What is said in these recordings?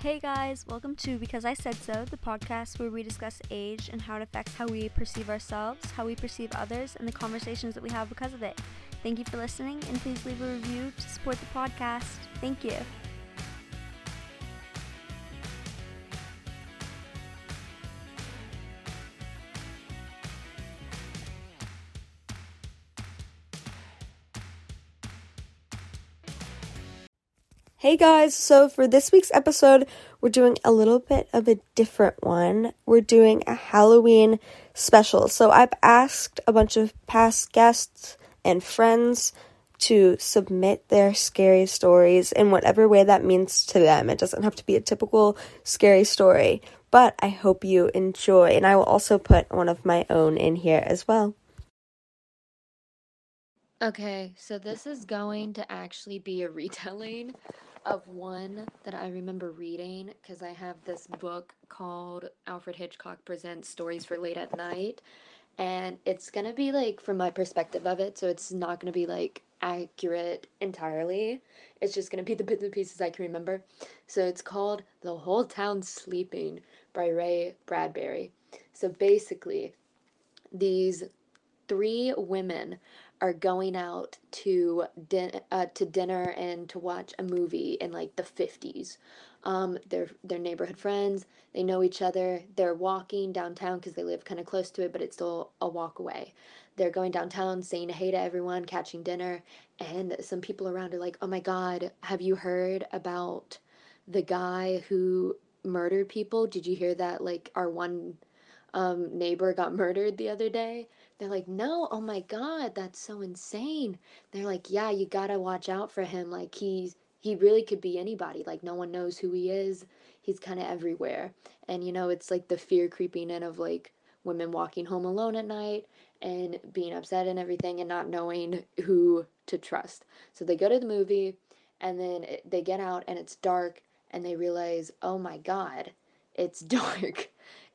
Hey guys, welcome to Because I Said So, the podcast where we discuss age and how it affects how we perceive ourselves, how we perceive others, and the conversations that we have because of it. Thank you for listening, and please leave a review to support the podcast. Thank you. Hey guys, so for this week's episode, we're doing a little bit of a different one. We're doing a Halloween special. So I've asked a bunch of past guests and friends to submit their scary stories in whatever way that means to them. It doesn't have to be a typical scary story, but I hope you enjoy. And I will also put one of my own in here as well. Okay, so this is going to actually be a retelling of one that I remember reading because I have this book called Alfred Hitchcock Presents Stories for Late at Night. And it's going to be like from my perspective of it. So it's not going to be like accurate entirely. It's just going to be the bits and pieces I can remember. So it's called The Whole Town Sleeping by Ray Bradbury. So basically, these three women are going out to din- uh, to dinner and to watch a movie in like the 50s. Um, they're they're neighborhood friends. They know each other. They're walking downtown because they live kind of close to it, but it's still a walk away. They're going downtown, saying hey to everyone, catching dinner, and some people around are like, "Oh my God, have you heard about the guy who murdered people? Did you hear that? Like our one um, neighbor got murdered the other day." They're like, no, oh my God, that's so insane. They're like, yeah, you gotta watch out for him. Like, he's, he really could be anybody. Like, no one knows who he is. He's kind of everywhere. And, you know, it's like the fear creeping in of like women walking home alone at night and being upset and everything and not knowing who to trust. So they go to the movie and then it, they get out and it's dark and they realize, oh my God, it's dark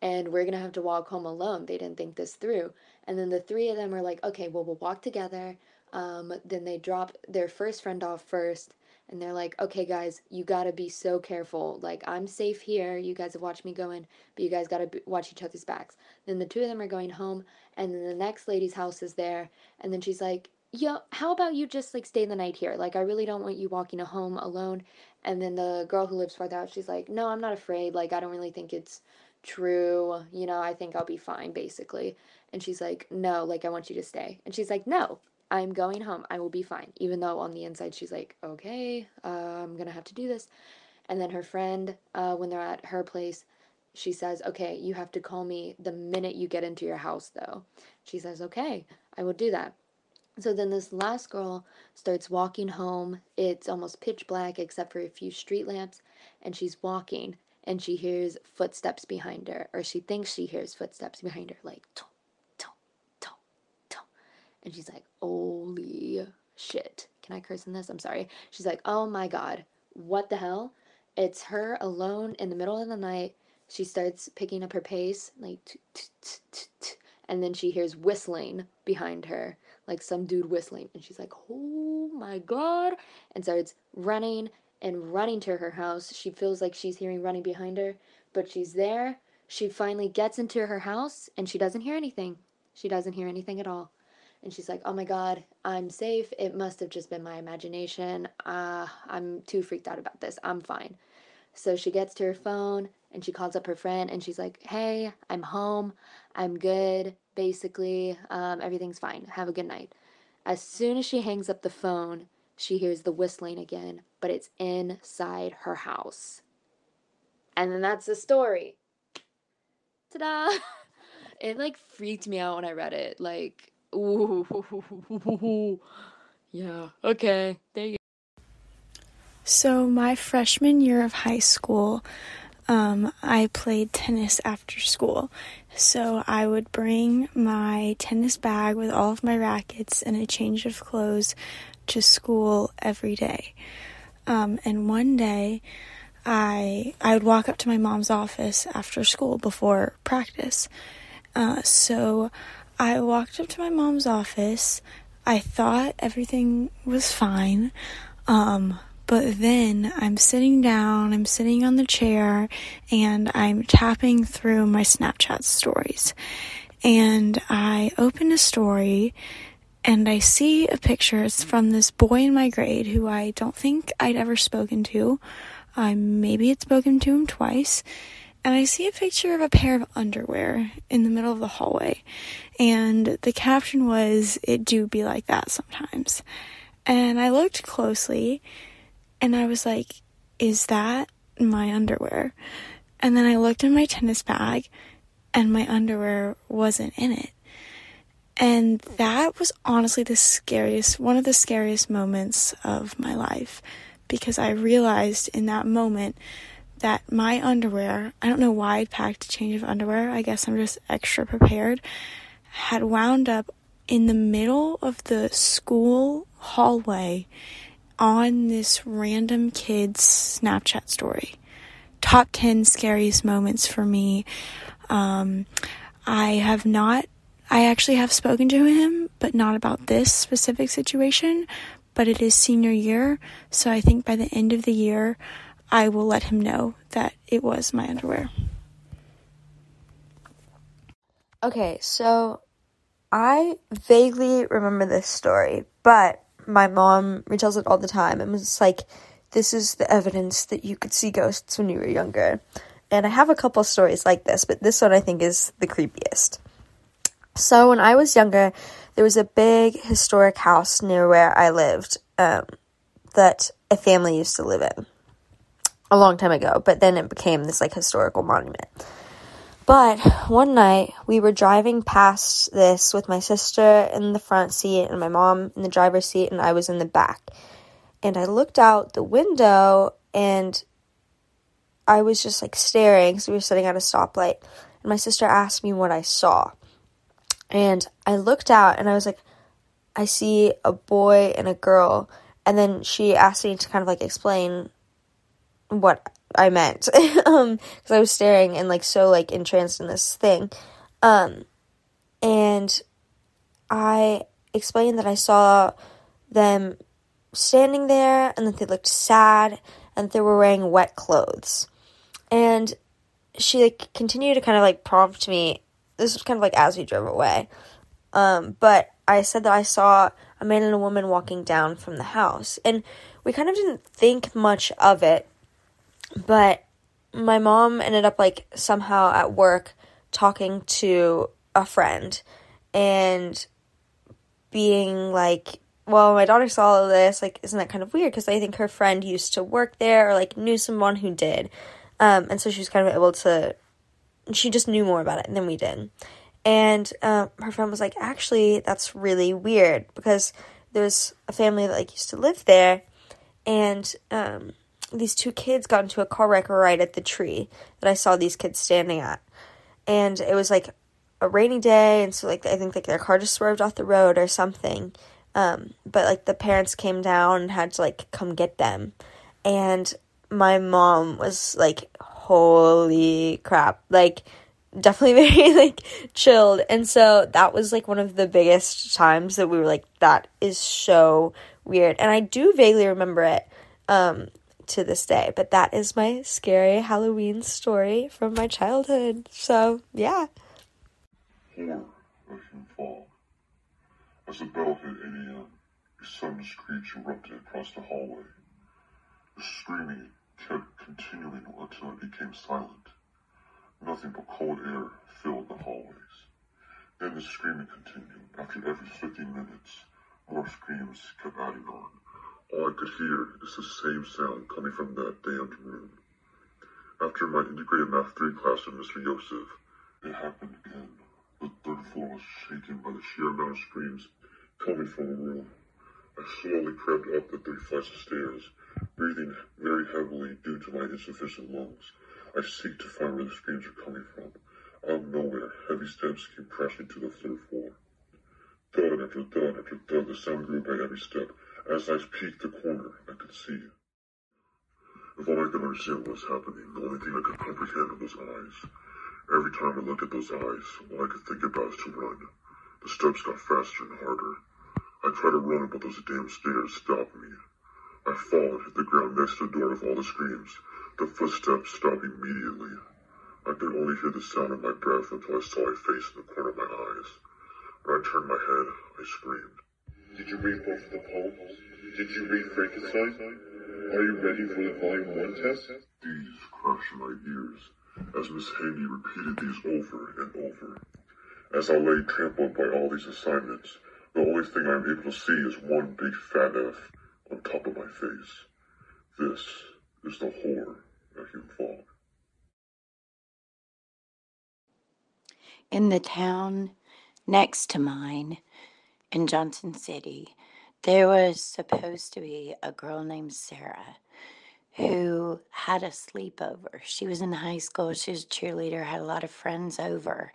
and we're gonna have to walk home alone. They didn't think this through. And then the three of them are like, okay, well, we'll walk together. Um, then they drop their first friend off first, and they're like, okay, guys, you gotta be so careful. Like, I'm safe here. You guys have watched me go in, but you guys gotta be- watch each other's backs. Then the two of them are going home, and then the next lady's house is there, and then she's like, yo, how about you just like stay the night here? Like, I really don't want you walking home alone. And then the girl who lives farther out, she's like, no, I'm not afraid. Like, I don't really think it's true. You know, I think I'll be fine, basically. And she's like, no, like, I want you to stay. And she's like, no, I'm going home. I will be fine. Even though on the inside, she's like, okay, uh, I'm going to have to do this. And then her friend, uh, when they're at her place, she says, okay, you have to call me the minute you get into your house, though. She says, okay, I will do that. So then this last girl starts walking home. It's almost pitch black except for a few street lamps, and she's walking and she hears footsteps behind her, or she thinks she hears footsteps behind her, like And she's like, holy shit. Can I curse in this? I'm sorry. She's like, oh my god, what the hell? It's her alone in the middle of the night. She starts picking up her pace, like, and then she hears whistling behind her, like some dude whistling. And she's like, oh my god, and starts running and running to her house. She feels like she's hearing running behind her, but she's there. She finally gets into her house and she doesn't hear anything. She doesn't hear anything at all. And she's like, oh my God, I'm safe. It must have just been my imagination. Uh, I'm too freaked out about this. I'm fine. So she gets to her phone and she calls up her friend and she's like, hey, I'm home. I'm good. Basically, um, everything's fine. Have a good night. As soon as she hangs up the phone, she hears the whistling again, but it's inside her house. And then that's the story. Ta da! It like freaked me out when I read it. Like, ooh. Yeah, okay. There you go. So, my freshman year of high school, um, I played tennis after school. So I would bring my tennis bag with all of my rackets and a change of clothes to school every day. Um, and one day, I I would walk up to my mom's office after school before practice. Uh, so I walked up to my mom's office. I thought everything was fine, um, But then I'm sitting down, I'm sitting on the chair, and I'm tapping through my Snapchat stories. And I open a story and I see a picture. It's from this boy in my grade who I don't think I'd ever spoken to. I maybe had spoken to him twice. And I see a picture of a pair of underwear in the middle of the hallway. And the caption was, It do be like that sometimes. And I looked closely and I was like, Is that my underwear? And then I looked in my tennis bag and my underwear wasn't in it. And that was honestly the scariest, one of the scariest moments of my life because I realized in that moment that my underwear, I don't know why I'd packed a change of underwear, I guess I'm just extra prepared, had wound up in the middle of the school hallway on this random kid's Snapchat story. Top 10 scariest moments for me. Um, I have not, I actually have spoken to him, but not about this specific situation. But it is senior year, so I think by the end of the year, I will let him know that it was my underwear. Okay, so I vaguely remember this story, but my mom retells it all the time and was like, this is the evidence that you could see ghosts when you were younger. And I have a couple stories like this, but this one I think is the creepiest. So when I was younger, there was a big historic house near where I lived um, that a family used to live in a long time ago, but then it became this like historical monument. But one night we were driving past this with my sister in the front seat and my mom in the driver's seat, and I was in the back. And I looked out the window and I was just like staring. So we were sitting at a stoplight, and my sister asked me what I saw. And I looked out and I was like, I see a boy and a girl. And then she asked me to kind of like explain what I meant. Um because I was staring and like so like entranced in this thing. Um and I explained that I saw them standing there and that they looked sad and they were wearing wet clothes. And she like continued to kind of like prompt me. This was kind of like as we drove away. Um but I said that I saw a man and a woman walking down from the house. And we kind of didn't think much of it but my mom ended up like somehow at work talking to a friend and being like well my daughter saw all of this like isn't that kind of weird? Because i think her friend used to work there or like knew someone who did. Um, and so she was kind of able to she just knew more about it than we did. And uh, her friend was like actually that's really weird because there's a family that like used to live there and um, these two kids got into a car wreck right at the tree that I saw these kids standing at. And it was like a rainy day and so like I think like their car just swerved off the road or something. Um, but like the parents came down and had to like come get them. And my mom was like, Holy crap. Like definitely very like chilled. And so that was like one of the biggest times that we were like, that is so weird. And I do vaguely remember it. Um, to this day. But that is my scary Halloween story from my childhood. So, yeah. Horror fall. As the bell hit 8 a.m., a sudden screech erupted across the hallway. The screaming kept continuing until it became silent. Nothing but cold air filled the hallways. Then the screaming continued. After every 15 minutes, more screams kept adding on. All I could hear is the same sound coming from that damned room. After my integrated math 3 class with Mr. Yosef, it happened again. The third floor was shaken by the sheer amount of screams coming from the room. I slowly crept up the three flights of stairs, breathing very heavily due to my insufficient lungs. I seek to find where the screams are coming from. Out of nowhere, heavy steps came crashing to the third floor. Thud after thud after thud, the sound grew by every step. As I peeked the corner, I could see. If only I could understand what was happening, the only thing I could comprehend those eyes. Every time I looked at those eyes, all I could think about was to run. The steps got faster and harder. I tried to run, but those damn stairs stopped me. I fall and hit the ground next to the door with all the screams. The footsteps stopped immediately. I could only hear the sound of my breath until I saw a face in the corner of my eyes. When I turned my head, I screamed. Did you read both of the poems? Did you read Frankenstein? Are you ready for the Volume 1 test? These crashed in my ears as Miss Haney repeated these over and over. As I lay trampled by all these assignments, the only thing I'm able to see is one big fat F on top of my face. This is the horror of Hume-Fogg. In the town next to mine in Johnson City, there was supposed to be a girl named Sarah who had a sleepover. She was in high school, she was a cheerleader, had a lot of friends over,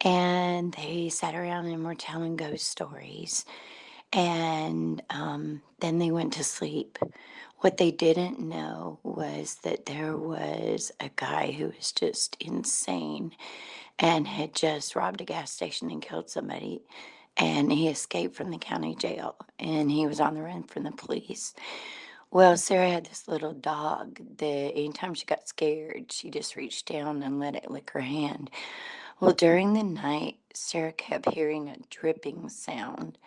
and they sat around and were telling ghost stories. And um, then they went to sleep. What they didn't know was that there was a guy who was just insane and had just robbed a gas station and killed somebody. And he escaped from the county jail and he was on the run from the police. Well, Sarah had this little dog that anytime she got scared, she just reached down and let it lick her hand. Well, during the night, Sarah kept hearing a dripping sound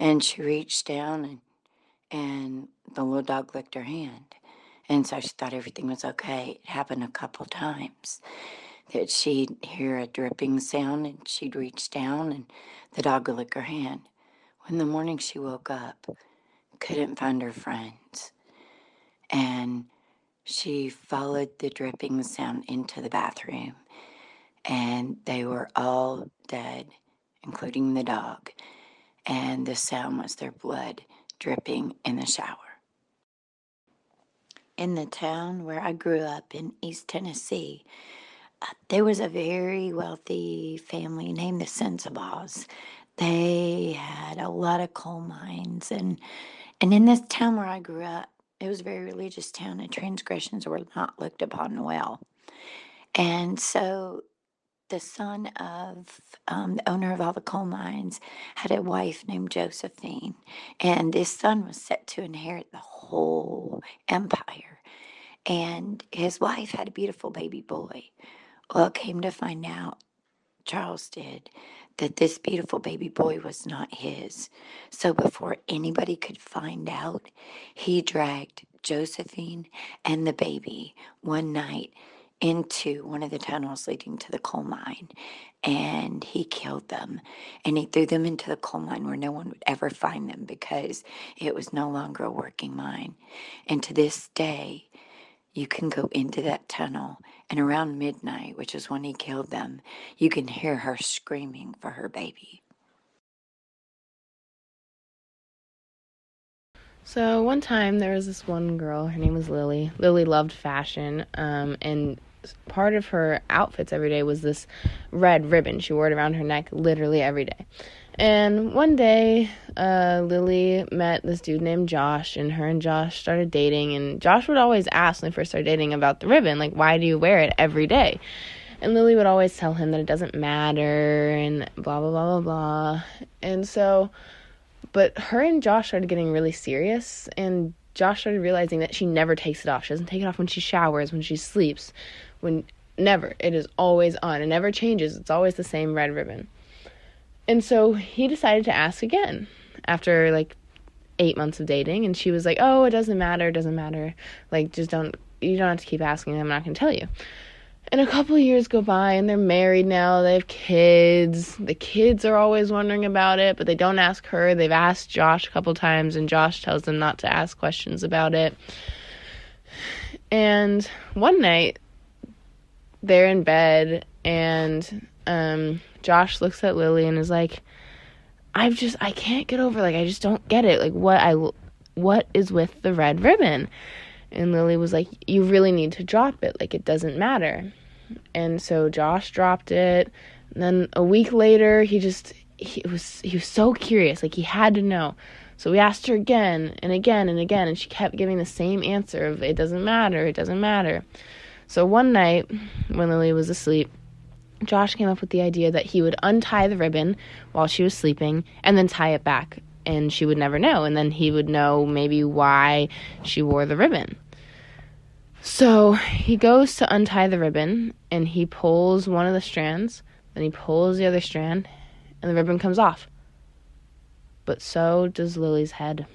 and she reached down and and the little dog licked her hand. And so she thought everything was okay. It happened a couple times that she'd hear a dripping sound and she'd reach down and the dog would lick her hand. When the morning she woke up, couldn't find her friends. And she followed the dripping sound into the bathroom and they were all dead, including the dog. And the sound was their blood dripping in the shower. In the town where I grew up in East Tennessee, there was a very wealthy family named the Sensabaugh. They had a lot of coal mines, and and in this town where I grew up, it was a very religious town, and transgressions were not looked upon well. And so the son of um, the owner of all the coal mines had a wife named Josephine, and this son was set to inherit the whole empire. And his wife had a beautiful baby boy. Well, came to find out, Charles did, that this beautiful baby boy was not his. So before anybody could find out, he dragged Josephine and the baby one night into one of the tunnels leading to the coal mine and he killed them and he threw them into the coal mine where no one would ever find them because it was no longer a working mine. And to this day, you can go into that tunnel and around midnight, which is when he killed them, you can hear her screaming for her baby. So one time there was this one girl. Her name was Lily. Lily loved fashion, um, and part of her outfits every day was this red ribbon. She wore it around her neck literally every day. And one day, uh, Lily met this dude named Josh, and her and Josh started dating. And Josh would always ask when they first started dating about the ribbon, like, why do you wear it every day? And Lily would always tell him that it doesn't matter, and blah, blah, blah, blah, blah. And so but her and Josh started getting really serious, and Josh started realizing that she never takes it off. She doesn't take it off when she showers, when she sleeps, when never. It is always on. It never changes. It's always the same red ribbon. And so he decided to ask again after like eight months of dating, and she was like, "Oh, it doesn't matter. It doesn't matter. Like, just don't. You don't have to keep asking. I'm not gonna tell you." And a couple years go by and they're married now. They have kids. The kids are always wondering about it, but they don't ask her. They've asked Josh a couple times and Josh tells them not to ask questions about it. And one night they're in bed and um, Josh looks at Lily and is like, "I've just I can't get over like I just don't get it. Like what I what is with the red ribbon?" And Lily was like, You really need to drop it. Like, it doesn't matter. And so Josh dropped it. And then a week later, he just, he was, he was so curious. Like, he had to know. So we asked her again and again and again. And she kept giving the same answer of, It doesn't matter. It doesn't matter. So one night, when Lily was asleep, Josh came up with the idea that he would untie the ribbon while she was sleeping and then tie it back and she would never know. And then he would know maybe why she wore the ribbon. So he goes to untie the ribbon and he pulls one of the strands, then he pulls the other strand, and the ribbon comes off. But so does Lily's head.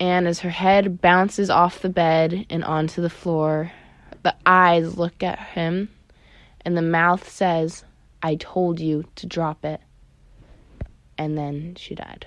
And as her head bounces off the bed and onto the floor, the eyes look at him and the mouth says, I told you to drop it. And then she died.